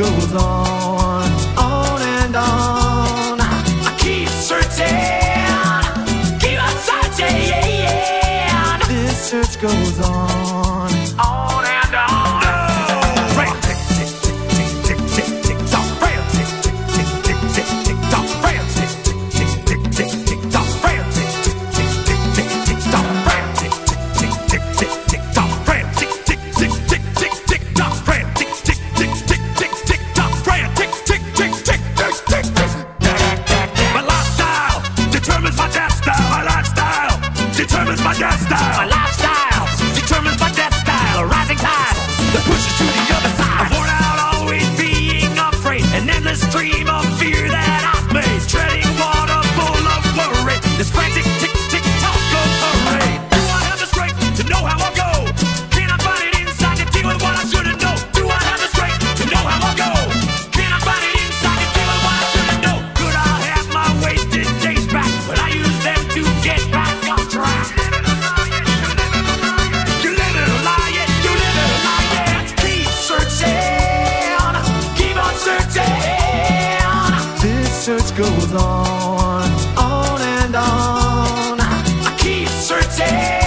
goes on, on and on. I keep searching, keep on searching. This search goes on, on. determines my death style. My lifestyle determines my death style. A rising tide that pushes to the other side. search goes on, on and on. I keep searching.